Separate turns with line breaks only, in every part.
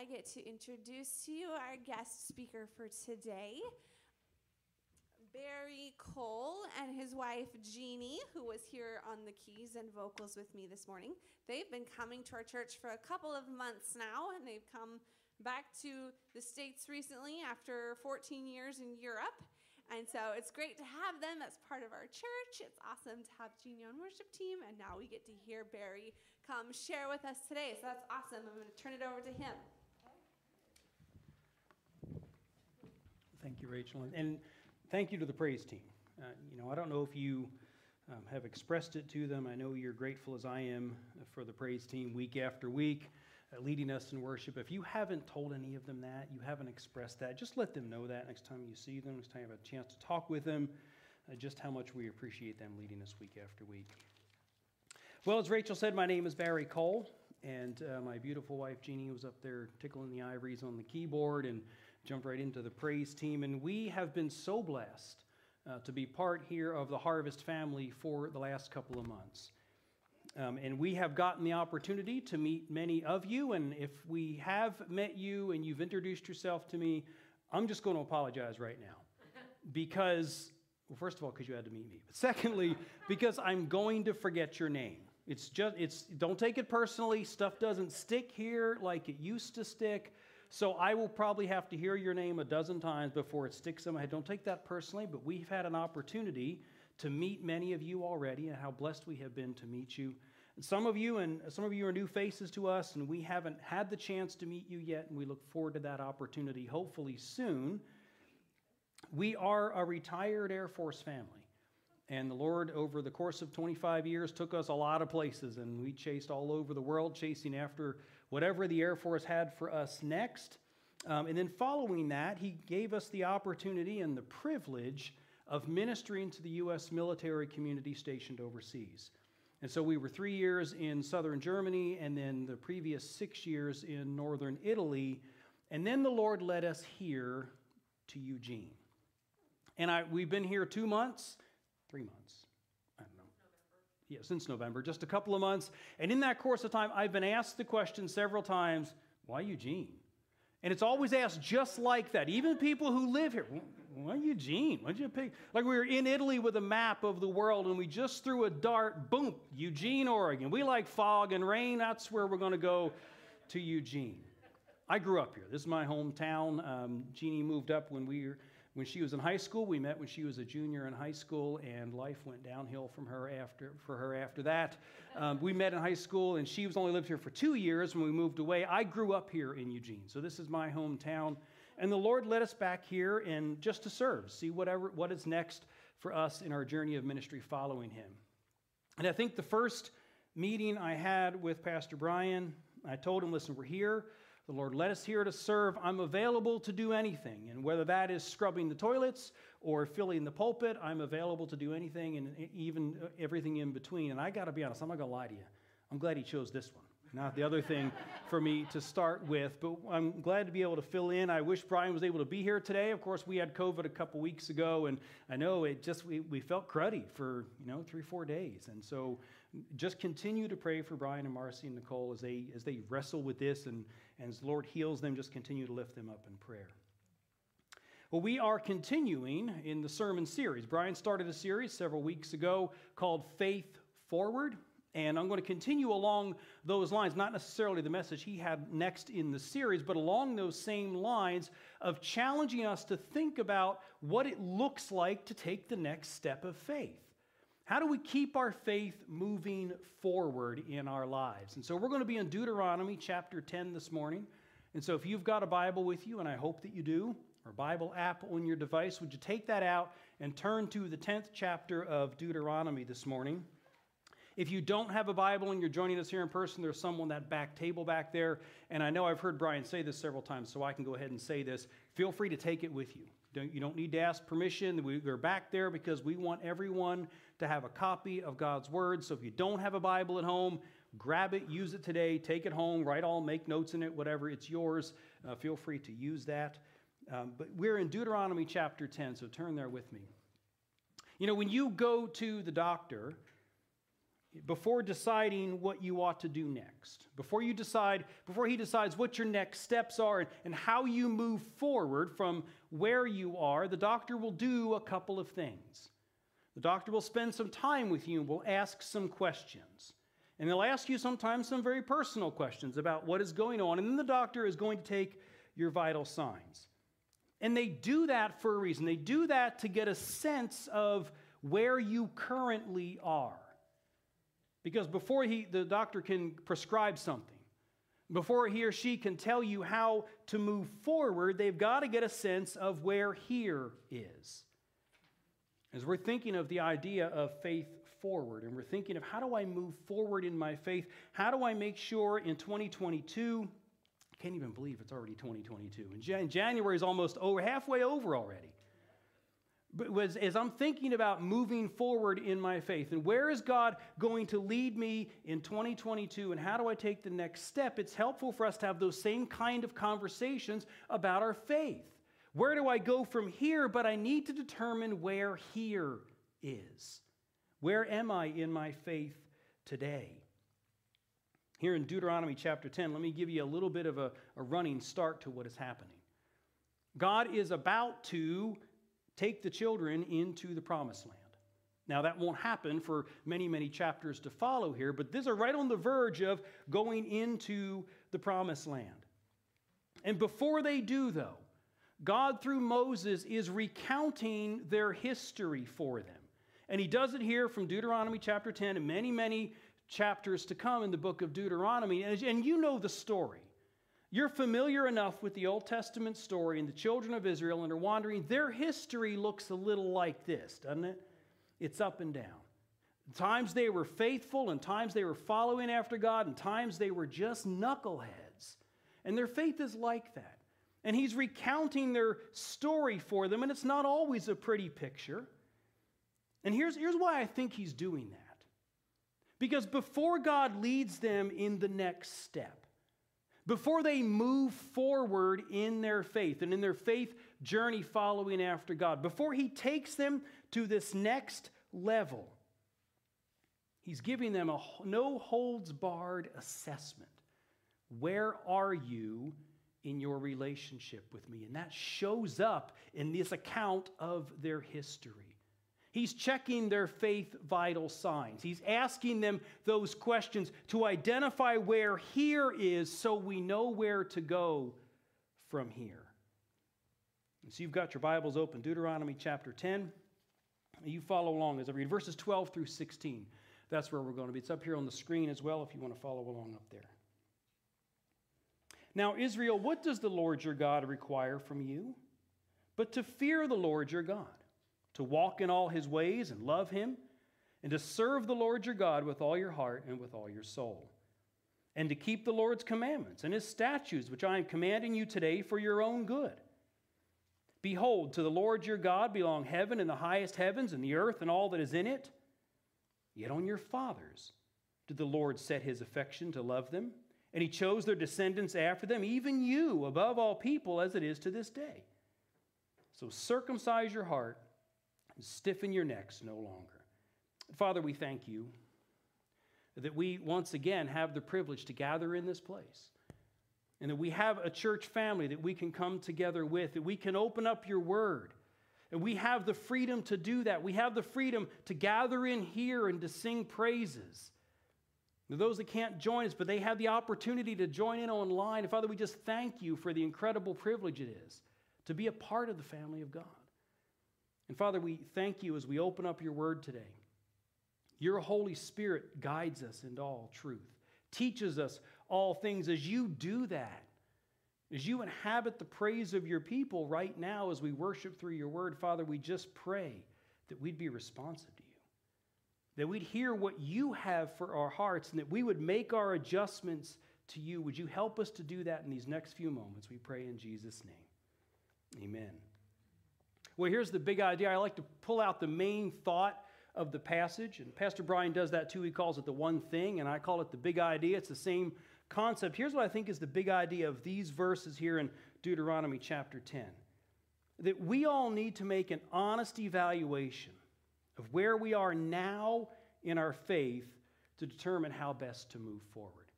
I get to introduce to you our guest speaker for today. Barry Cole and his wife Jeannie, who was here on the keys and vocals with me this morning. They've been coming to our church for a couple of months now, and they've come back to the States recently after 14 years in Europe. And so it's great to have them as part of our church. It's awesome to have Jeannie on worship team, and now we get to hear Barry come share with us today. So that's awesome. I'm going to turn it over to him.
Thank you, Rachel. And thank you to the praise team. Uh, you know, I don't know if you um, have expressed it to them. I know you're grateful as I am for the praise team week after week, uh, leading us in worship. If you haven't told any of them that, you haven't expressed that, just let them know that next time you see them, next time you have a chance to talk with them, uh, just how much we appreciate them leading us week after week. Well, as Rachel said, my name is Barry Cole, and uh, my beautiful wife Jeannie was up there tickling the ivories on the keyboard and jumped right into the praise team. And we have been so blessed uh, to be part here of the Harvest family for the last couple of months. Um, and we have gotten the opportunity to meet many of you. And if we have met you and you've introduced yourself to me, I'm just going to apologize right now. Because, well, first of all, because you had to meet me. But secondly, because I'm going to forget your name. It's just, it's, don't take it personally. Stuff doesn't stick here like it used to stick. So I will probably have to hear your name a dozen times before it sticks in my head. Don't take that personally, but we've had an opportunity to meet many of you already and how blessed we have been to meet you. And some of you and some of you are new faces to us, and we haven't had the chance to meet you yet, and we look forward to that opportunity hopefully soon. We are a retired Air Force family. And the Lord, over the course of 25 years, took us a lot of places, and we chased all over the world, chasing after whatever the Air Force had for us next. Um, and then following that, He gave us the opportunity and the privilege of ministering to the U.S. military community stationed overseas. And so we were three years in southern Germany, and then the previous six years in northern Italy. And then the Lord led us here to Eugene. And I, we've been here two months three months. I don't know. November. Yeah, since November, just a couple of months. And in that course of time, I've been asked the question several times why Eugene? And it's always asked just like that. Even people who live here, why Eugene? Why'd you pick? Like we were in Italy with a map of the world and we just threw a dart, boom, Eugene, Oregon. We like fog and rain. That's where we're going to go to Eugene. I grew up here. This is my hometown. Um, Jeannie moved up when we were when she was in high school. We met when she was a junior in high school, and life went downhill from her after, for her after that. Um, we met in high school, and she was only lived here for two years when we moved away. I grew up here in Eugene, so this is my hometown. And the Lord led us back here and just to serve, see whatever what is next for us in our journey of ministry following Him. And I think the first meeting I had with Pastor Brian, I told him, "Listen, we're here." The Lord led us here to serve. I'm available to do anything. And whether that is scrubbing the toilets or filling the pulpit, I'm available to do anything and even uh, everything in between. And I got to be honest, I'm not going to lie to you. I'm glad he chose this one not the other thing for me to start with. But I'm glad to be able to fill in. I wish Brian was able to be here today. Of course, we had COVID a couple weeks ago, and I know it just we, we felt cruddy for you know three four days. And so, just continue to pray for Brian and Marcy and Nicole as they as they wrestle with this, and, and as the Lord heals them, just continue to lift them up in prayer. Well, we are continuing in the sermon series. Brian started a series several weeks ago called Faith Forward. And I'm going to continue along those lines, not necessarily the message he had next in the series, but along those same lines of challenging us to think about what it looks like to take the next step of faith. How do we keep our faith moving forward in our lives? And so we're going to be in Deuteronomy chapter 10 this morning. And so if you've got a Bible with you, and I hope that you do, or Bible app on your device, would you take that out and turn to the 10th chapter of Deuteronomy this morning? If you don't have a Bible and you're joining us here in person, there's someone at that back table back there. And I know I've heard Brian say this several times, so I can go ahead and say this. Feel free to take it with you. Don't, you don't need to ask permission. We're back there because we want everyone to have a copy of God's Word. So if you don't have a Bible at home, grab it, use it today, take it home, write all, make notes in it, whatever. It's yours. Uh, feel free to use that. Um, but we're in Deuteronomy chapter 10, so turn there with me. You know, when you go to the doctor, before deciding what you ought to do next, before you decide, before he decides what your next steps are and, and how you move forward from where you are, the doctor will do a couple of things. The doctor will spend some time with you and will ask some questions. And they'll ask you sometimes some very personal questions about what is going on. And then the doctor is going to take your vital signs. And they do that for a reason. They do that to get a sense of where you currently are. Because before he, the doctor can prescribe something, before he or she can tell you how to move forward, they've got to get a sense of where here is. As we're thinking of the idea of faith forward, and we're thinking of how do I move forward in my faith? How do I make sure in 2022? I can't even believe it's already 2022. And January is almost over, halfway over already. But was, as I'm thinking about moving forward in my faith and where is God going to lead me in 2022 and how do I take the next step, it's helpful for us to have those same kind of conversations about our faith. Where do I go from here? But I need to determine where here is. Where am I in my faith today? Here in Deuteronomy chapter 10, let me give you a little bit of a, a running start to what is happening. God is about to take the children into the promised land. Now, that won't happen for many, many chapters to follow here, but these are right on the verge of going into the promised land. And before they do, though, God, through Moses, is recounting their history for them. And he does it here from Deuteronomy chapter 10 and many, many chapters to come in the book of Deuteronomy. And, and you know the story. You're familiar enough with the Old Testament story and the children of Israel and are wandering. Their history looks a little like this, doesn't it? It's up and down. Times they were faithful, and times they were following after God, and times they were just knuckleheads. And their faith is like that. And he's recounting their story for them, and it's not always a pretty picture. And here's, here's why I think he's doing that. Because before God leads them in the next step, before they move forward in their faith and in their faith journey following after God, before He takes them to this next level, He's giving them a no holds barred assessment. Where are you in your relationship with me? And that shows up in this account of their history. He's checking their faith vital signs. He's asking them those questions to identify where here is so we know where to go from here. And so you've got your Bibles open, Deuteronomy chapter 10. You follow along as I read verses 12 through 16. That's where we're going to be. It's up here on the screen as well if you want to follow along up there. Now, Israel, what does the Lord your God require from you? But to fear the Lord your God to walk in all his ways and love him, and to serve the Lord your God with all your heart and with all your soul, and to keep the Lord's commandments and his statutes, which I am commanding you today for your own good. Behold, to the Lord your God belong heaven and the highest heavens, and the earth and all that is in it. Yet on your fathers did the Lord set his affection to love them, and he chose their descendants after them, even you above all people, as it is to this day. So circumcise your heart stiffen your necks no longer. Father, we thank you that we once again have the privilege to gather in this place. And that we have a church family that we can come together with, that we can open up your word. And we have the freedom to do that. We have the freedom to gather in here and to sing praises. those that can't join us, but they have the opportunity to join in online. And Father, we just thank you for the incredible privilege it is to be a part of the family of God. And Father, we thank you as we open up your word today. Your Holy Spirit guides us into all truth, teaches us all things as you do that. As you inhabit the praise of your people right now as we worship through your word, Father, we just pray that we'd be responsive to you, that we'd hear what you have for our hearts, and that we would make our adjustments to you. Would you help us to do that in these next few moments? We pray in Jesus' name. Amen. Well, here's the big idea. I like to pull out the main thought of the passage, and Pastor Brian does that too. He calls it the one thing, and I call it the big idea. It's the same concept. Here's what I think is the big idea of these verses here in Deuteronomy chapter 10 that we all need to make an honest evaluation of where we are now in our faith to determine how best to move forward.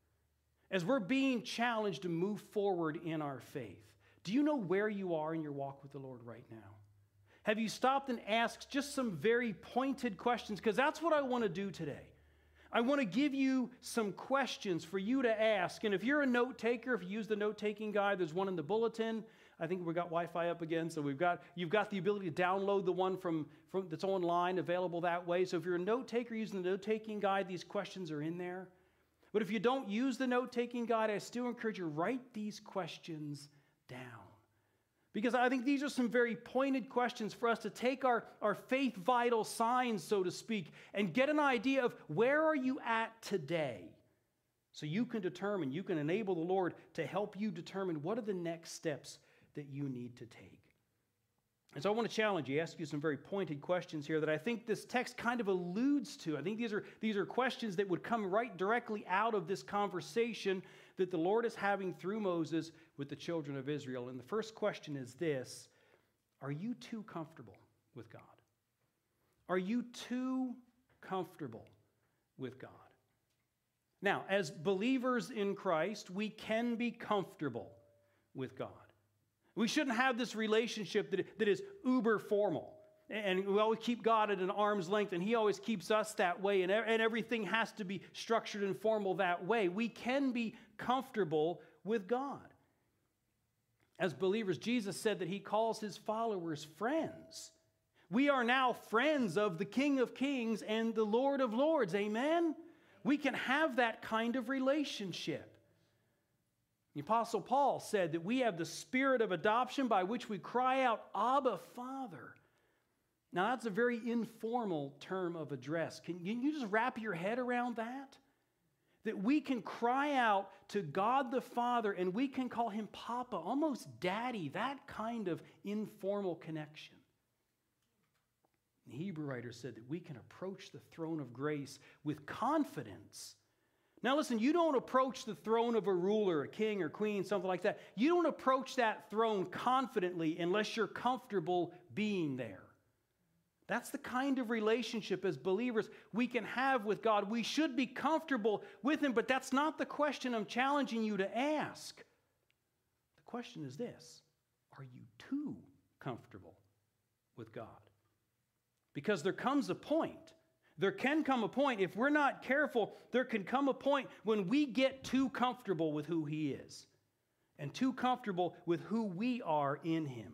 As we're being challenged to move forward in our faith, do you know where you are in your walk with the Lord right now? Have you stopped and asked just some very pointed questions? Because that's what I want to do today. I want to give you some questions for you to ask. And if you're a note taker, if you use the note taking guide, there's one in the bulletin. I think we've got Wi-Fi up again, so we've got you've got the ability to download the one from, from that's online available that way. So if you're a note taker using the note taking guide, these questions are in there. But if you don't use the note taking guide, I still encourage you write these questions down. Because I think these are some very pointed questions for us to take our, our faith vital signs, so to speak, and get an idea of where are you at today. So you can determine, you can enable the Lord to help you determine what are the next steps that you need to take. And so I want to challenge you, ask you some very pointed questions here that I think this text kind of alludes to. I think these are, these are questions that would come right directly out of this conversation that the Lord is having through Moses with the children of Israel. And the first question is this Are you too comfortable with God? Are you too comfortable with God? Now, as believers in Christ, we can be comfortable with God. We shouldn't have this relationship that, that is uber formal. And we always keep God at an arm's length, and He always keeps us that way, and, and everything has to be structured and formal that way. We can be comfortable with God. As believers, Jesus said that He calls His followers friends. We are now friends of the King of Kings and the Lord of Lords. Amen? We can have that kind of relationship. The Apostle Paul said that we have the spirit of adoption by which we cry out, Abba, Father. Now, that's a very informal term of address. Can you just wrap your head around that? That we can cry out to God the Father and we can call him Papa, almost Daddy, that kind of informal connection. The Hebrew writer said that we can approach the throne of grace with confidence now, listen, you don't approach the throne of a ruler, a king or queen, something like that. You don't approach that throne confidently unless you're comfortable being there. That's the kind of relationship as believers we can have with God. We should be comfortable with Him, but that's not the question I'm challenging you to ask. The question is this Are you too comfortable with God? Because there comes a point there can come a point, if we're not careful, there can come a point when we get too comfortable with who He is and too comfortable with who we are in Him.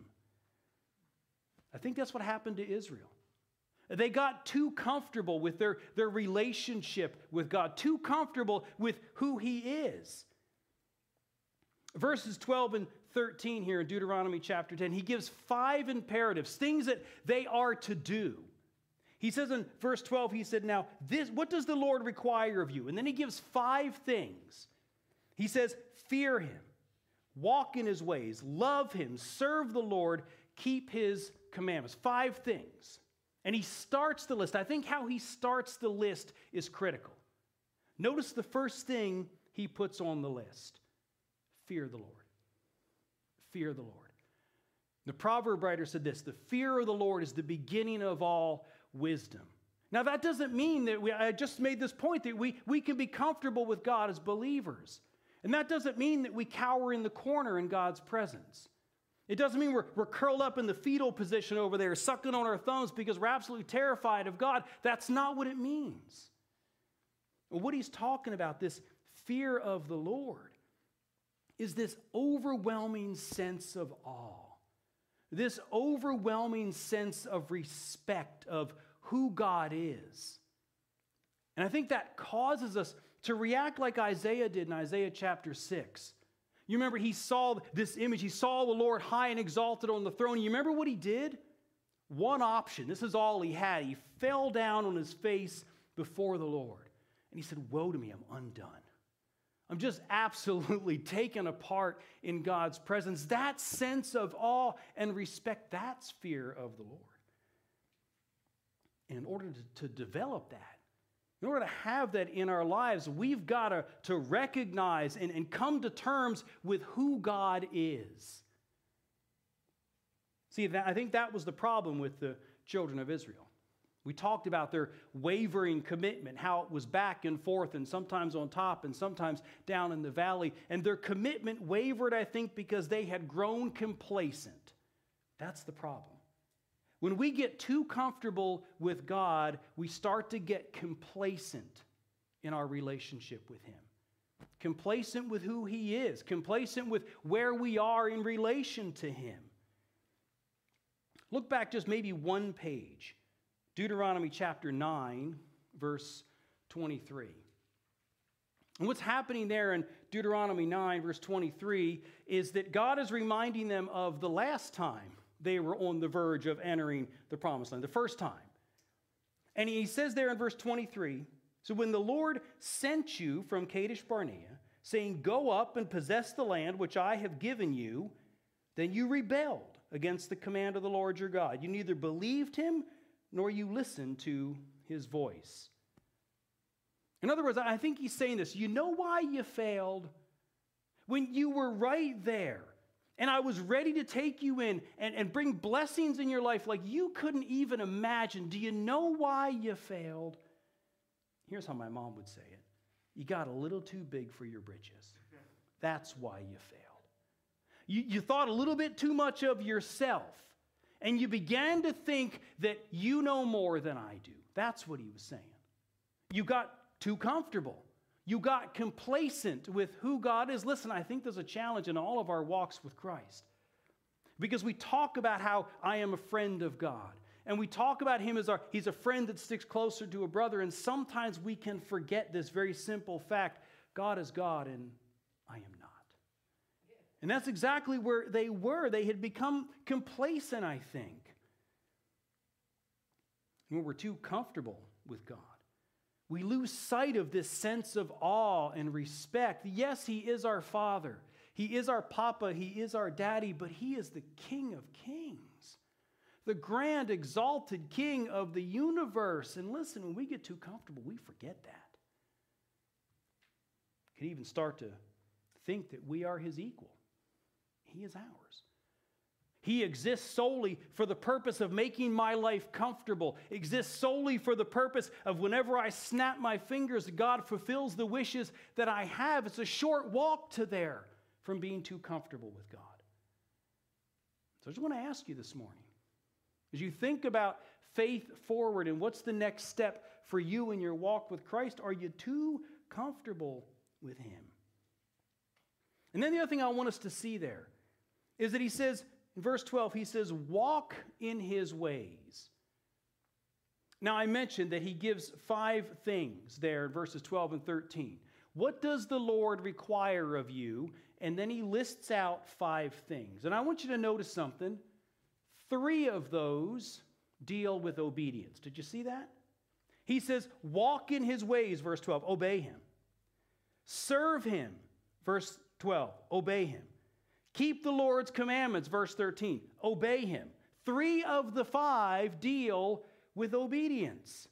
I think that's what happened to Israel. They got too comfortable with their, their relationship with God, too comfortable with who He is. Verses 12 and 13 here in Deuteronomy chapter 10, he gives five imperatives, things that they are to do. He says in verse 12, he said, Now, this, what does the Lord require of you? And then he gives five things. He says, Fear him, walk in his ways, love him, serve the Lord, keep his commandments. Five things. And he starts the list. I think how he starts the list is critical. Notice the first thing he puts on the list fear the Lord. Fear the Lord. The proverb writer said this the fear of the Lord is the beginning of all wisdom. Now, that doesn't mean that we, I just made this point that we, we can be comfortable with God as believers. And that doesn't mean that we cower in the corner in God's presence. It doesn't mean we're, we're curled up in the fetal position over there, sucking on our thumbs because we're absolutely terrified of God. That's not what it means. What he's talking about, this fear of the Lord, is this overwhelming sense of awe this overwhelming sense of respect of who God is. And I think that causes us to react like Isaiah did in Isaiah chapter 6. You remember he saw this image, he saw the Lord high and exalted on the throne. You remember what he did? One option. This is all he had. He fell down on his face before the Lord. And he said, Woe to me, I'm undone. I'm just absolutely taken apart in God's presence. That sense of awe and respect, that's fear of the Lord. And in order to, to develop that, in order to have that in our lives, we've got to, to recognize and, and come to terms with who God is. See, that, I think that was the problem with the children of Israel. We talked about their wavering commitment, how it was back and forth, and sometimes on top and sometimes down in the valley. And their commitment wavered, I think, because they had grown complacent. That's the problem. When we get too comfortable with God, we start to get complacent in our relationship with Him. Complacent with who He is, complacent with where we are in relation to Him. Look back just maybe one page Deuteronomy chapter 9, verse 23. And what's happening there in Deuteronomy 9, verse 23, is that God is reminding them of the last time they were on the verge of entering the promised land, the first time. And he says there in verse 23 So when the Lord sent you from Kadesh Barnea, saying, Go up and possess the land which I have given you, then you rebelled against the command of the Lord your God. You neither believed him nor you listened to his voice. In other words, I think he's saying this. You know why you failed? When you were right there and I was ready to take you in and, and bring blessings in your life like you couldn't even imagine. Do you know why you failed? Here's how my mom would say it you got a little too big for your britches. That's why you failed. You, you thought a little bit too much of yourself and you began to think that you know more than I do. That's what he was saying. You got too comfortable. You got complacent with who God is. Listen, I think there's a challenge in all of our walks with Christ. Because we talk about how I am a friend of God. And we talk about him as our, he's a friend that sticks closer to a brother. And sometimes we can forget this very simple fact God is God and I am not. and that's exactly where they were. They had become complacent, I think. When we're too comfortable with God, we lose sight of this sense of awe and respect. Yes, He is our Father, He is our Papa, He is our Daddy, but He is the King of Kings, the grand, exalted King of the universe. And listen, when we get too comfortable, we forget that. Could even start to think that we are His equal. He is ours. He exists solely for the purpose of making my life comfortable, exists solely for the purpose of whenever I snap my fingers, God fulfills the wishes that I have. It's a short walk to there from being too comfortable with God. So I just want to ask you this morning as you think about faith forward and what's the next step for you in your walk with Christ, are you too comfortable with Him? And then the other thing I want us to see there is that he says, in verse 12, he says, walk in his ways. Now, I mentioned that he gives five things there in verses 12 and 13. What does the Lord require of you? And then he lists out five things. And I want you to notice something. Three of those deal with obedience. Did you see that? He says, Walk in his ways, verse 12, obey him. Serve him, verse 12, obey him. Keep the Lord's commandments, verse 13. Obey him. Three of the five deal with obedience.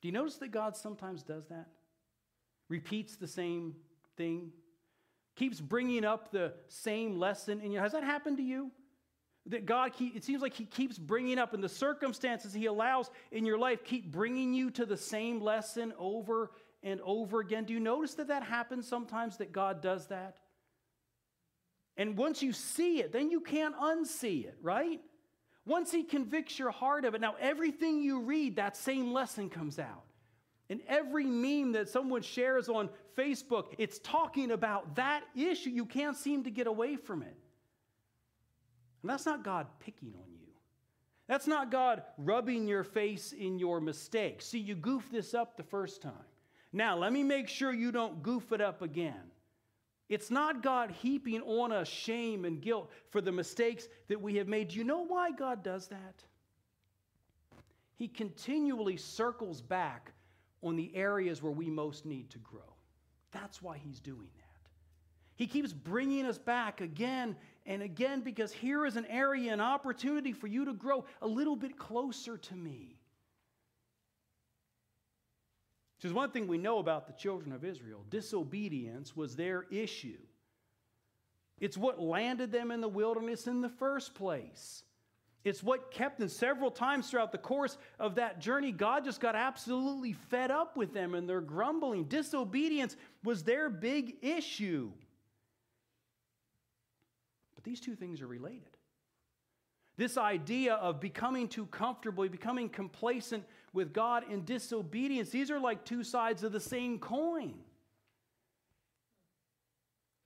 Do you notice that God sometimes does that? Repeats the same thing, keeps bringing up the same lesson in you. Has that happened to you? That God, it seems like He keeps bringing up, and the circumstances He allows in your life keep bringing you to the same lesson over and over again. Do you notice that that happens sometimes, that God does that? And once you see it, then you can't unsee it, right? Once He convicts your heart of it, now everything you read, that same lesson comes out. And every meme that someone shares on Facebook, it's talking about that issue. You can't seem to get away from it. And that's not God picking on you. That's not God rubbing your face in your mistakes. See, you goofed this up the first time. Now, let me make sure you don't goof it up again. It's not God heaping on us shame and guilt for the mistakes that we have made. Do you know why God does that? He continually circles back on the areas where we most need to grow. That's why He's doing that. He keeps bringing us back again and again because here is an area, an opportunity for you to grow a little bit closer to me. Which is one thing we know about the children of Israel disobedience was their issue. It's what landed them in the wilderness in the first place. It's what kept them several times throughout the course of that journey. God just got absolutely fed up with them and their grumbling. Disobedience was their big issue. But these two things are related. This idea of becoming too comfortable, becoming complacent with God in disobedience, these are like two sides of the same coin.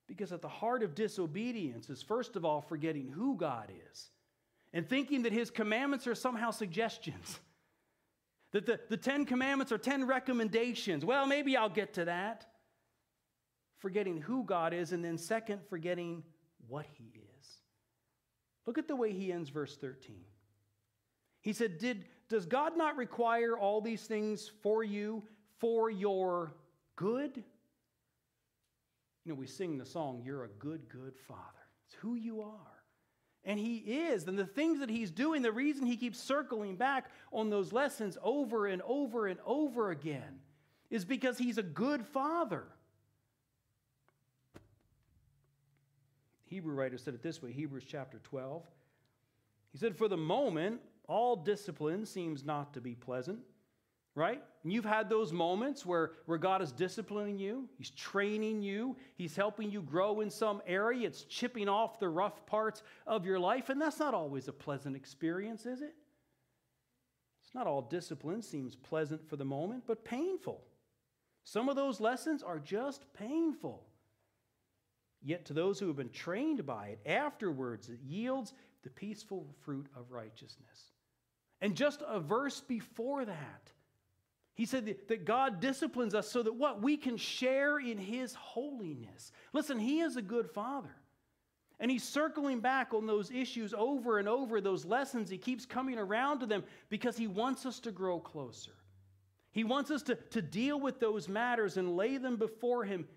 Because at the heart of disobedience is, first of all, forgetting who God is and thinking that his commandments are somehow suggestions. That the, the Ten Commandments are ten recommendations. Well, maybe I'll get to that. Forgetting who God is, and then second, forgetting what he is. Look at the way he ends verse 13. He said, Did, Does God not require all these things for you for your good? You know, we sing the song, You're a good, good father. It's who you are. And he is. And the things that he's doing, the reason he keeps circling back on those lessons over and over and over again is because he's a good father. Hebrew writer said it this way Hebrews chapter 12. He said, For the moment, all discipline seems not to be pleasant right? And you've had those moments where, where God is disciplining you, He's training you, He's helping you grow in some area, it's chipping off the rough parts of your life, and that's not always a pleasant experience, is it? It's not all discipline seems pleasant for the moment, but painful. Some of those lessons are just painful. Yet to those who have been trained by it, afterwards it yields the peaceful fruit of righteousness. And just a verse before that, he said that God disciplines us so that what? We can share in His holiness. Listen, He is a good Father. And He's circling back on those issues over and over, those lessons. He keeps coming around to them because He wants us to grow closer. He wants us to, to deal with those matters and lay them before Him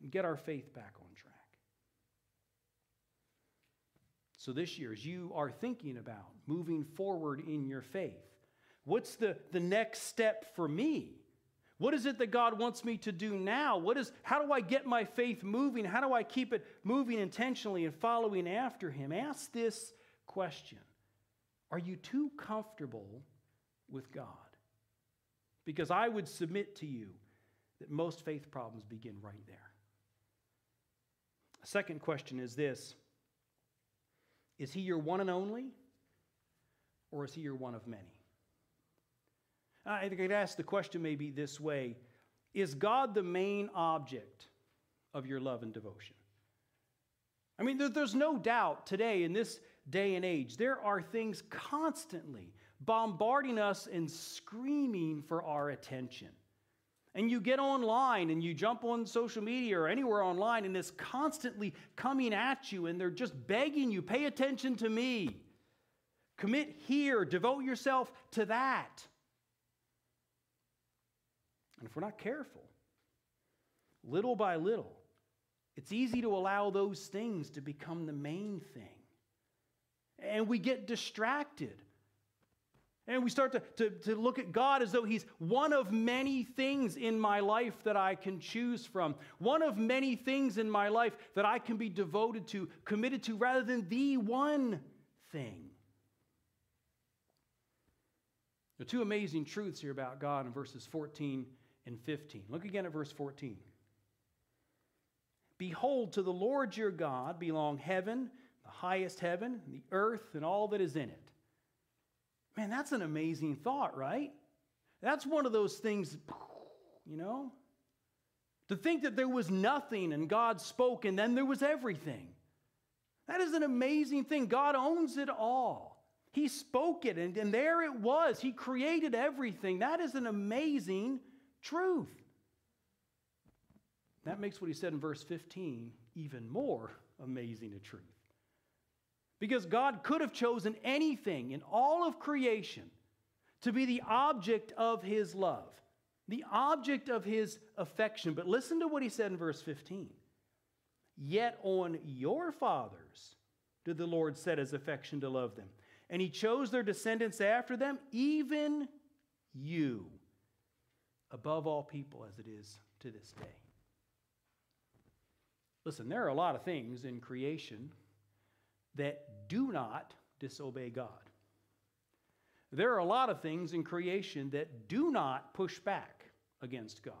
and get our faith back on track. So, this year, as you are thinking about moving forward in your faith, What's the, the next step for me? What is it that God wants me to do now? What is, how do I get my faith moving? How do I keep it moving intentionally and following after Him? Ask this question Are you too comfortable with God? Because I would submit to you that most faith problems begin right there. A second question is this Is He your one and only, or is He your one of many? I think I'd ask the question maybe this way Is God the main object of your love and devotion? I mean, there's no doubt today in this day and age, there are things constantly bombarding us and screaming for our attention. And you get online and you jump on social media or anywhere online, and it's constantly coming at you, and they're just begging you pay attention to me. Commit here, devote yourself to that. And if we're not careful, little by little, it's easy to allow those things to become the main thing. And we get distracted. And we start to, to, to look at God as though He's one of many things in my life that I can choose from, one of many things in my life that I can be devoted to, committed to, rather than the one thing. There are two amazing truths here about God in verses 14 and 15. Look again at verse 14. Behold, to the Lord your God belong heaven, the highest heaven, the earth, and all that is in it. Man, that's an amazing thought, right? That's one of those things, you know? To think that there was nothing and God spoke and then there was everything. That is an amazing thing. God owns it all. He spoke it and, and there it was. He created everything. That is an amazing truth. That makes what he said in verse 15 even more amazing a truth. Because God could have chosen anything in all of creation to be the object of his love, the object of his affection. But listen to what he said in verse 15. Yet on your fathers did the Lord set his affection to love them, and he chose their descendants after them, even you above all people as it is to this day. Listen, there are a lot of things in creation that do not disobey God. There are a lot of things in creation that do not push back against God.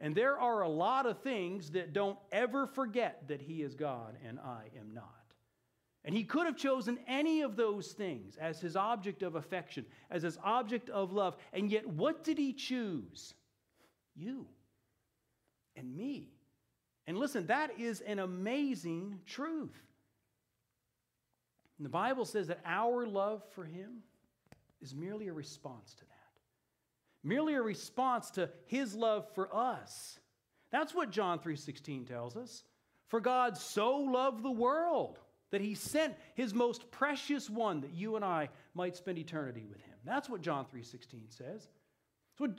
And there are a lot of things that don't ever forget that He is God and I am not. And He could have chosen any of those things as His object of affection, as His object of love. And yet, what did He choose? You and me. And listen, that is an amazing truth. And the Bible says that our love for Him is merely a response to that merely a response to his love for us. That's what John 3:16 tells us. For God so loved the world that he sent his most precious one that you and I might spend eternity with him. That's what John 3:16 says.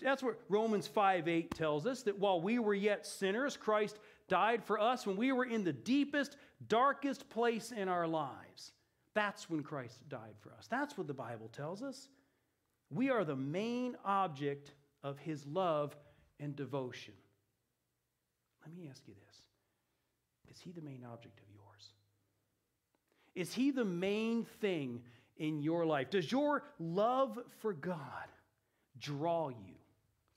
That's what Romans 5:8 tells us that while we were yet sinners, Christ died for us when we were in the deepest, darkest place in our lives. That's when Christ died for us. That's what the Bible tells us. We are the main object of his love and devotion. Let me ask you this Is he the main object of yours? Is he the main thing in your life? Does your love for God draw you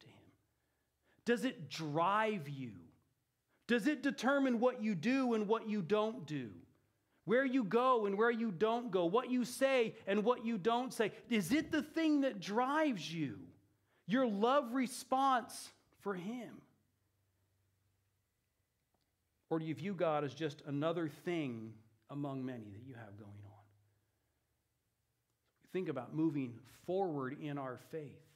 to him? Does it drive you? Does it determine what you do and what you don't do? Where you go and where you don't go, what you say and what you don't say. Is it the thing that drives you? Your love response for Him? Or do you view God as just another thing among many that you have going on? Think about moving forward in our faith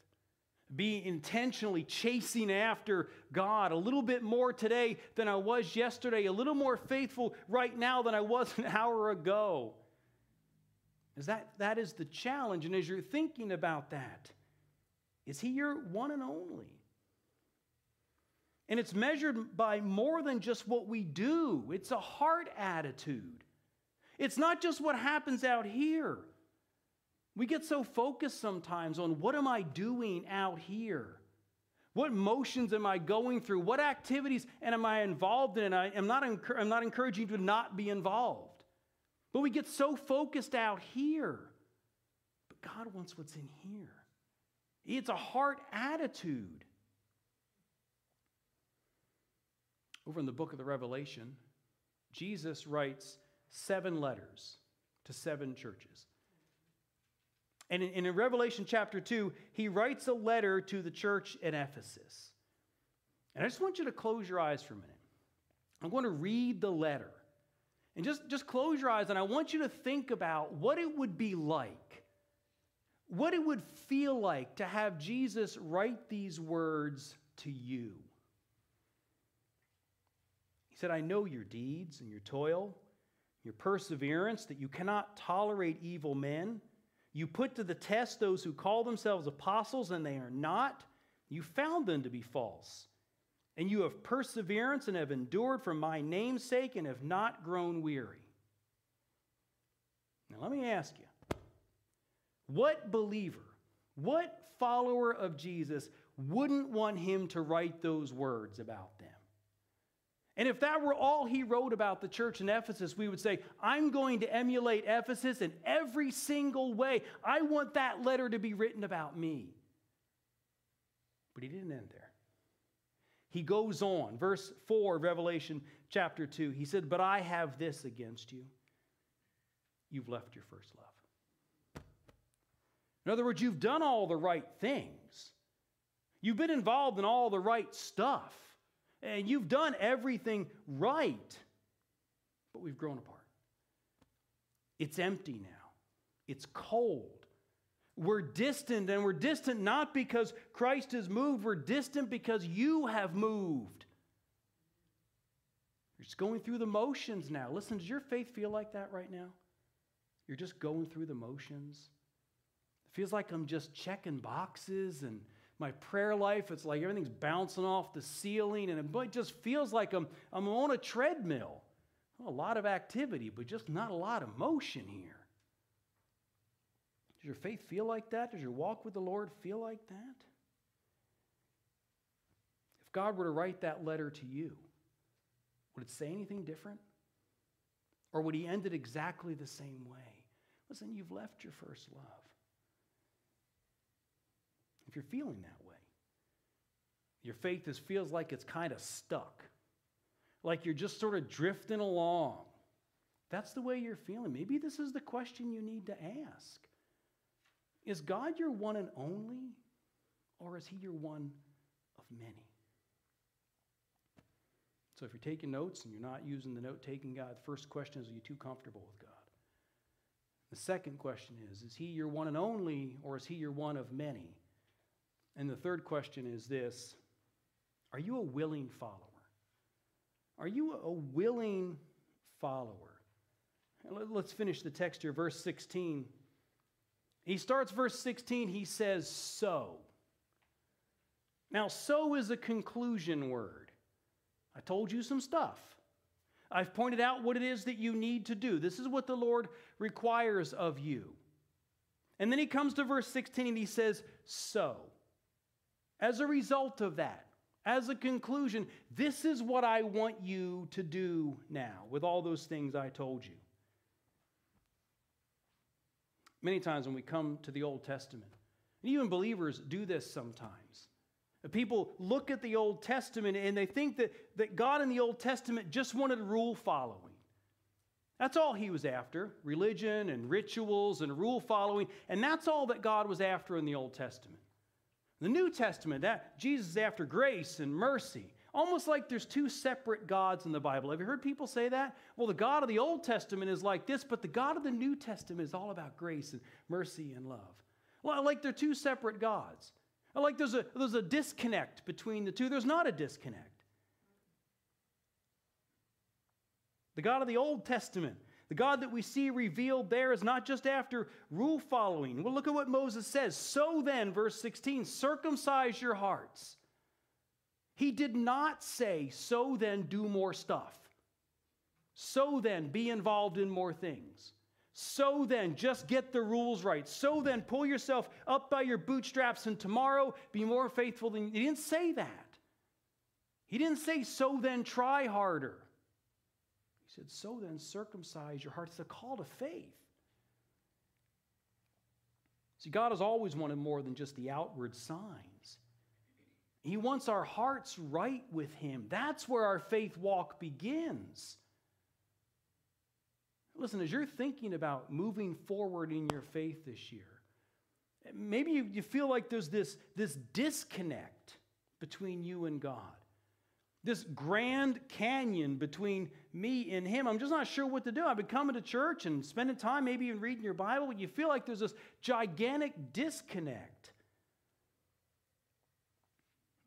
be intentionally chasing after God a little bit more today than I was yesterday, a little more faithful right now than I was an hour ago. Is that, that is the challenge. And as you're thinking about that, is He your one and only? And it's measured by more than just what we do, it's a heart attitude. It's not just what happens out here. We get so focused sometimes on what am I doing out here? What motions am I going through? What activities and am I involved in? I am not, I'm not encouraging you to not be involved. But we get so focused out here. But God wants what's in here. It's a heart attitude. Over in the book of the Revelation, Jesus writes seven letters to seven churches. And in, in Revelation chapter 2, he writes a letter to the church at Ephesus. And I just want you to close your eyes for a minute. I'm going to read the letter. And just, just close your eyes, and I want you to think about what it would be like, what it would feel like to have Jesus write these words to you. He said, I know your deeds and your toil, your perseverance, that you cannot tolerate evil men you put to the test those who call themselves apostles and they are not. You found them to be false. And you have perseverance and have endured for my name's sake and have not grown weary. Now, let me ask you what believer, what follower of Jesus wouldn't want him to write those words about? And if that were all he wrote about the church in Ephesus, we would say, I'm going to emulate Ephesus in every single way. I want that letter to be written about me. But he didn't end there. He goes on, verse 4, Revelation chapter 2. He said, But I have this against you. You've left your first love. In other words, you've done all the right things, you've been involved in all the right stuff and you've done everything right, but we've grown apart. It's empty now, it's cold. We're distant, and we're distant not because Christ has moved, we're distant because you have moved. You're just going through the motions now. Listen, does your faith feel like that right now? You're just going through the motions. It feels like I'm just checking boxes and my prayer life, it's like everything's bouncing off the ceiling, and it just feels like I'm, I'm on a treadmill. A lot of activity, but just not a lot of motion here. Does your faith feel like that? Does your walk with the Lord feel like that? If God were to write that letter to you, would it say anything different? Or would he end it exactly the same way? Listen, you've left your first love. If you're feeling that way. Your faith is, feels like it's kind of stuck, like you're just sort of drifting along. That's the way you're feeling. Maybe this is the question you need to ask Is God your one and only, or is He your one of many? So if you're taking notes and you're not using the note taking guide, the first question is Are you too comfortable with God? The second question is Is He your one and only, or is He your one of many? And the third question is this Are you a willing follower? Are you a willing follower? Let's finish the text here, verse 16. He starts verse 16, he says, So. Now, so is a conclusion word. I told you some stuff. I've pointed out what it is that you need to do. This is what the Lord requires of you. And then he comes to verse 16 and he says, So. As a result of that, as a conclusion, this is what I want you to do now with all those things I told you. Many times when we come to the Old Testament, and even believers do this sometimes. People look at the Old Testament and they think that, that God in the Old Testament just wanted rule following. That's all he was after religion and rituals and rule following. And that's all that God was after in the Old Testament. The New Testament, that Jesus is after grace and mercy. Almost like there's two separate gods in the Bible. Have you heard people say that? Well, the God of the Old Testament is like this, but the God of the New Testament is all about grace and mercy and love. Like they're two separate gods. Like there's a, there's a disconnect between the two. There's not a disconnect. The God of the Old Testament, the God that we see revealed there, is not just after rule following. Well, look at what Moses says. So then, verse 16, circumcise your hearts he did not say, so then do more stuff. So then be involved in more things. So then just get the rules right. So then pull yourself up by your bootstraps and tomorrow be more faithful than. He didn't say that. He didn't say, so then try harder. Said, so then circumcise your heart. It's a call to faith. See, God has always wanted more than just the outward signs. He wants our hearts right with Him. That's where our faith walk begins. Listen, as you're thinking about moving forward in your faith this year, maybe you, you feel like there's this, this disconnect between you and God, this grand canyon between me and Him. I'm just not sure what to do. I've been coming to church and spending time, maybe even reading your Bible. You feel like there's this gigantic disconnect.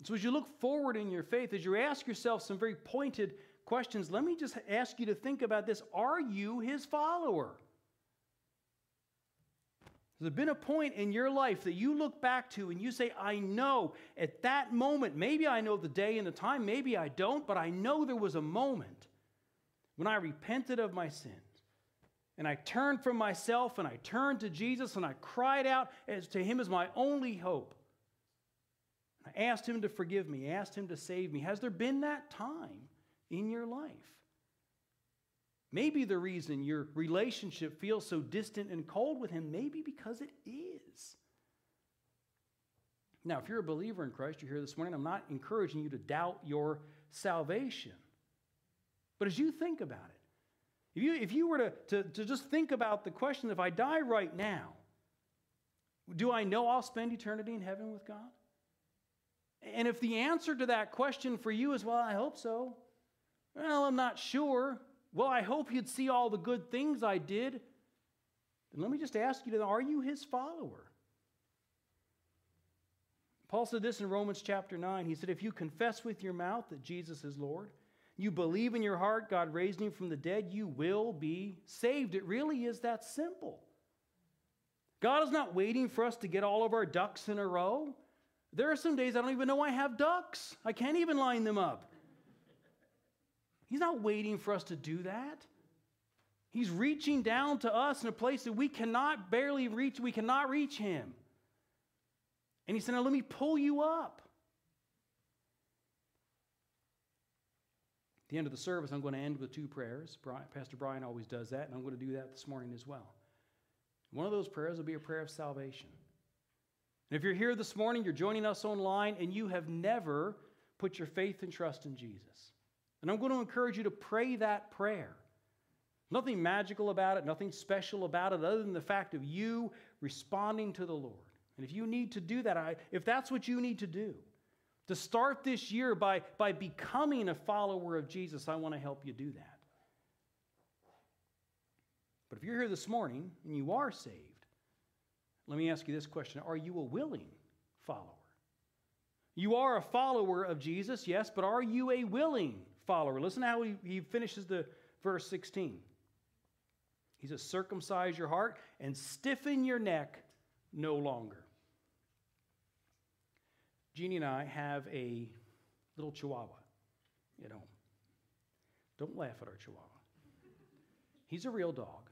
So, as you look forward in your faith, as you ask yourself some very pointed questions, let me just ask you to think about this Are you his follower? Has there been a point in your life that you look back to and you say, I know at that moment, maybe I know the day and the time, maybe I don't, but I know there was a moment when I repented of my sins and I turned from myself and I turned to Jesus and I cried out as to him as my only hope. I asked Him to forgive me, asked Him to save me. Has there been that time in your life? Maybe the reason your relationship feels so distant and cold with Him, maybe because it is. Now, if you're a believer in Christ, you're here this morning, I'm not encouraging you to doubt your salvation. But as you think about it, if you, if you were to, to, to just think about the question if I die right now, do I know I'll spend eternity in heaven with God? And if the answer to that question for you is, well, I hope so, well, I'm not sure. Well, I hope you'd see all the good things I did. Then let me just ask you, are you his follower? Paul said this in Romans chapter 9. He said, If you confess with your mouth that Jesus is Lord, you believe in your heart God raised him from the dead, you will be saved. It really is that simple. God is not waiting for us to get all of our ducks in a row. There are some days I don't even know I have ducks. I can't even line them up. He's not waiting for us to do that. He's reaching down to us in a place that we cannot barely reach. We cannot reach him. And he said, Now let me pull you up. At the end of the service, I'm going to end with two prayers. Pastor Brian always does that, and I'm going to do that this morning as well. One of those prayers will be a prayer of salvation. And if you're here this morning, you're joining us online, and you have never put your faith and trust in Jesus. And I'm going to encourage you to pray that prayer. Nothing magical about it, nothing special about it, other than the fact of you responding to the Lord. And if you need to do that, I, if that's what you need to do, to start this year by, by becoming a follower of Jesus, I want to help you do that. But if you're here this morning and you are saved, let me ask you this question Are you a willing follower? You are a follower of Jesus, yes, but are you a willing follower? Listen how he, he finishes the verse 16. He says, Circumcise your heart and stiffen your neck no longer. Jeannie and I have a little chihuahua at home. Don't laugh at our chihuahua. He's a real dog.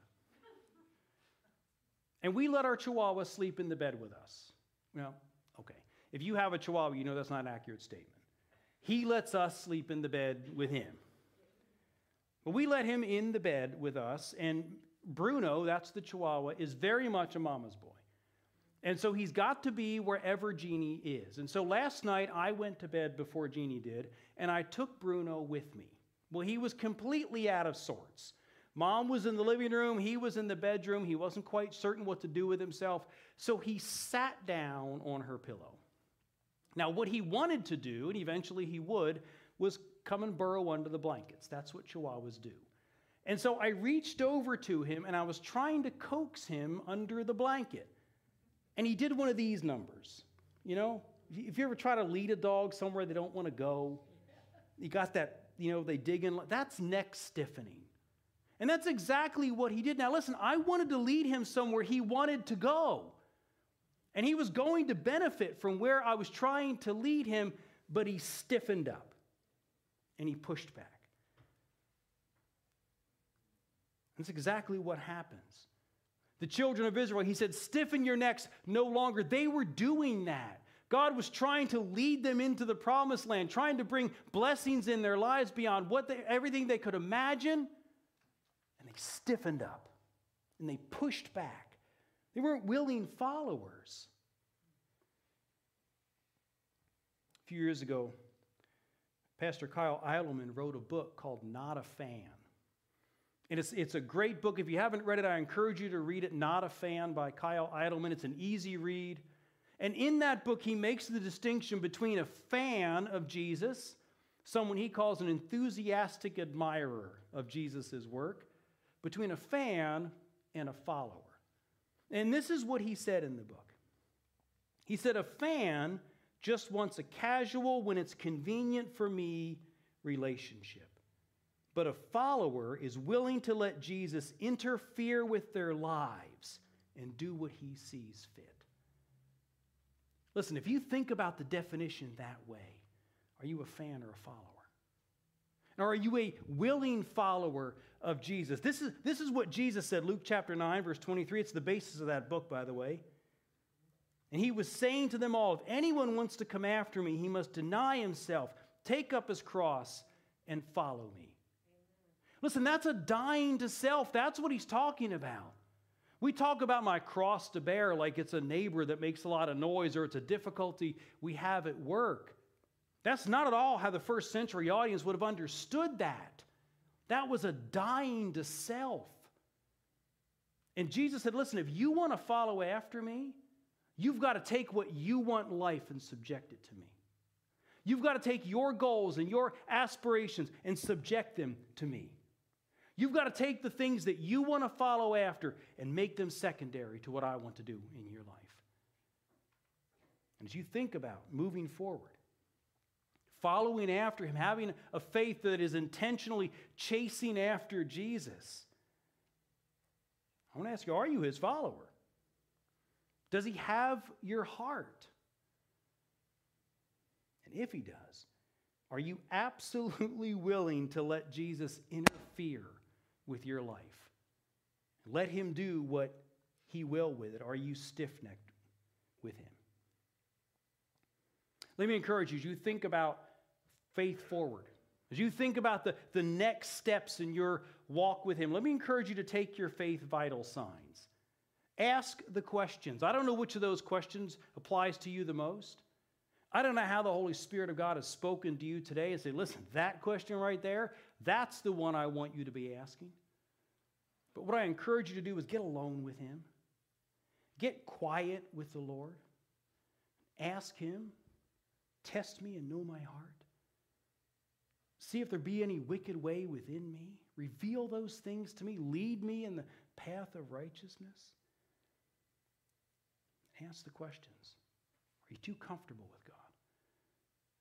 And we let our chihuahua sleep in the bed with us. Well, okay. If you have a chihuahua, you know that's not an accurate statement. He lets us sleep in the bed with him. But we let him in the bed with us, and Bruno, that's the chihuahua, is very much a mama's boy. And so he's got to be wherever Jeannie is. And so last night I went to bed before Jeannie did, and I took Bruno with me. Well, he was completely out of sorts. Mom was in the living room, he was in the bedroom, he wasn't quite certain what to do with himself, so he sat down on her pillow. Now, what he wanted to do, and eventually he would, was come and burrow under the blankets. That's what chihuahuas do. And so I reached over to him and I was trying to coax him under the blanket. And he did one of these numbers. You know, if you ever try to lead a dog somewhere they don't want to go, you got that, you know, they dig in. That's neck stiffening. And that's exactly what he did. Now, listen, I wanted to lead him somewhere he wanted to go. And he was going to benefit from where I was trying to lead him, but he stiffened up and he pushed back. That's exactly what happens. The children of Israel, he said, stiffen your necks no longer. They were doing that. God was trying to lead them into the promised land, trying to bring blessings in their lives beyond what they, everything they could imagine. And they stiffened up and they pushed back. They weren't willing followers. A few years ago, Pastor Kyle Idleman wrote a book called Not a Fan. And it's, it's a great book. If you haven't read it, I encourage you to read it. Not a Fan by Kyle Idleman. It's an easy read. And in that book, he makes the distinction between a fan of Jesus, someone he calls an enthusiastic admirer of Jesus' work, between a fan and a follower. And this is what he said in the book. He said, A fan just wants a casual, when it's convenient for me, relationship. But a follower is willing to let Jesus interfere with their lives and do what he sees fit. Listen, if you think about the definition that way, are you a fan or a follower? Or are you a willing follower of Jesus? This is, this is what Jesus said, Luke chapter 9, verse 23. It's the basis of that book, by the way. And he was saying to them all, if anyone wants to come after me, he must deny himself, take up his cross, and follow me. Listen, that's a dying to self. That's what he's talking about. We talk about my cross to bear like it's a neighbor that makes a lot of noise or it's a difficulty we have at work. That's not at all how the first century audience would have understood that. That was a dying to self. And Jesus said, Listen, if you want to follow after me, you've got to take what you want life and subject it to me. You've got to take your goals and your aspirations and subject them to me. You've got to take the things that you want to follow after and make them secondary to what I want to do in your life. And as you think about moving forward, following after him, having a faith that is intentionally chasing after Jesus, I want to ask you are you his follower? Does he have your heart? And if he does, are you absolutely willing to let Jesus interfere with your life. Let him do what he will with it. Are you stiff necked with him? Let me encourage you as you think about faith forward, as you think about the, the next steps in your walk with him, let me encourage you to take your faith vital signs Ask the questions. I don't know which of those questions applies to you the most. I don't know how the Holy Spirit of God has spoken to you today and say, listen, that question right there, that's the one I want you to be asking. But what I encourage you to do is get alone with Him, get quiet with the Lord, ask Him, test me and know my heart. See if there be any wicked way within me. Reveal those things to me. Lead me in the path of righteousness. Ask the questions. Are you too comfortable with God?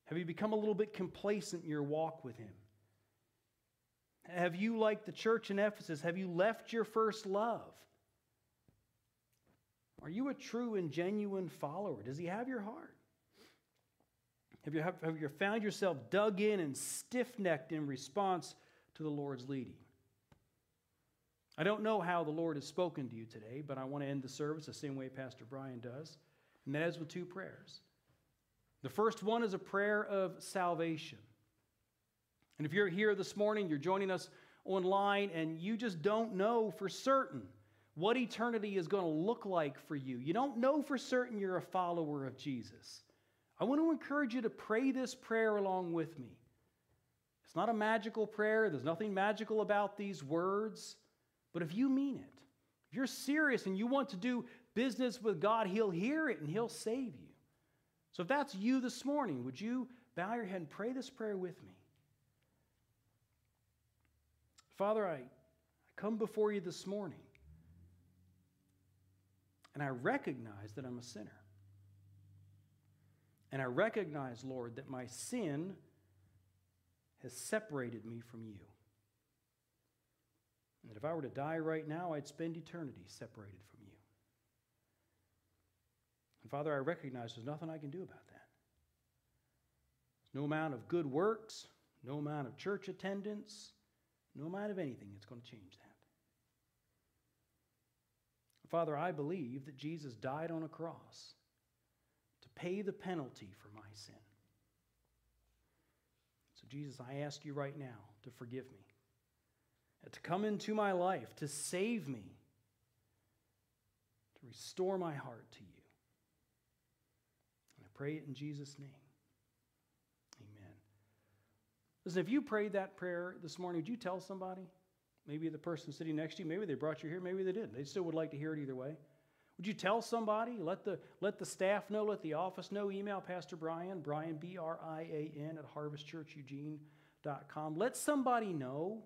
Have you become a little bit complacent in your walk with Him? Have you, like the church in Ephesus, have you left your first love? Are you a true and genuine follower? Does He have your heart? Have you, have, you found yourself dug in and stiff necked in response to the Lord's leading? I don't know how the Lord has spoken to you today, but I want to end the service the same way Pastor Brian does, and that is with two prayers. The first one is a prayer of salvation. And if you're here this morning, you're joining us online, and you just don't know for certain what eternity is going to look like for you, you don't know for certain you're a follower of Jesus. I want to encourage you to pray this prayer along with me. It's not a magical prayer, there's nothing magical about these words. But if you mean it, if you're serious and you want to do business with God, He'll hear it and He'll save you. So if that's you this morning, would you bow your head and pray this prayer with me? Father, I, I come before you this morning and I recognize that I'm a sinner. And I recognize, Lord, that my sin has separated me from you. And that if I were to die right now, I'd spend eternity separated from you. And Father, I recognize there's nothing I can do about that. There's no amount of good works, no amount of church attendance, no amount of anything that's going to change that. Father, I believe that Jesus died on a cross pay the penalty for my sin. So, Jesus, I ask you right now to forgive me to come into my life, to save me, to restore my heart to you. And I pray it in Jesus' name. Amen. Listen, if you prayed that prayer this morning, would you tell somebody? Maybe the person sitting next to you, maybe they brought you here, maybe they didn't. They still would like to hear it either way. Would you tell somebody? Let the, let the staff know, let the office know. Email Pastor Brian, Brian, B R I A N, at harvestchurcheugene.com. Let somebody know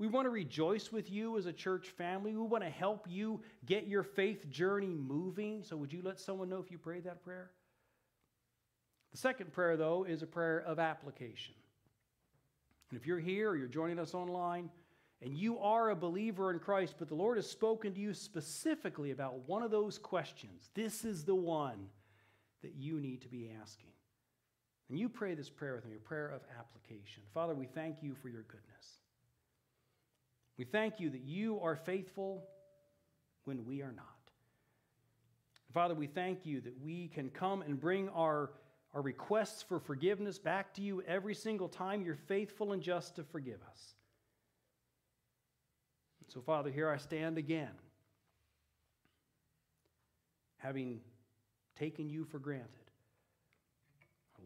we want to rejoice with you as a church family. We want to help you get your faith journey moving. So, would you let someone know if you prayed that prayer? The second prayer, though, is a prayer of application. And if you're here or you're joining us online and you are a believer in Christ, but the Lord has spoken to you specifically about one of those questions, this is the one that you need to be asking. And you pray this prayer with me, a prayer of application. Father, we thank you for your goodness. We thank you that you are faithful when we are not. Father, we thank you that we can come and bring our, our requests for forgiveness back to you every single time you're faithful and just to forgive us. So, Father, here I stand again, having taken you for granted,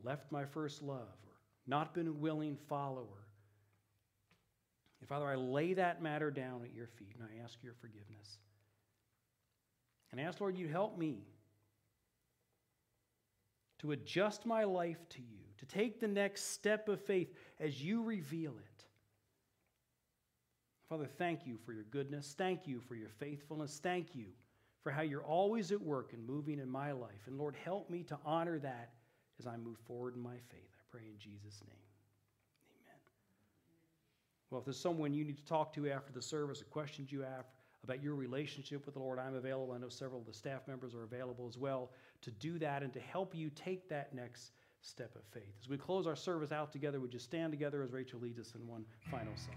left my first love, or not been a willing follower and Father, I lay that matter down at your feet and I ask your forgiveness. And I ask, Lord, you help me to adjust my life to you, to take the next step of faith as you reveal it. Father, thank you for your goodness. Thank you for your faithfulness. Thank you for how you're always at work and moving in my life. And Lord, help me to honor that as I move forward in my faith. I pray in Jesus' name. Amen. Well, if there's someone you need to talk to after the service, or questions you have about your relationship with the Lord, I'm available. I know several of the staff members are available as well to do that and to help you take that next step of faith. As we close our service out together, would you stand together as Rachel leads us in one final song?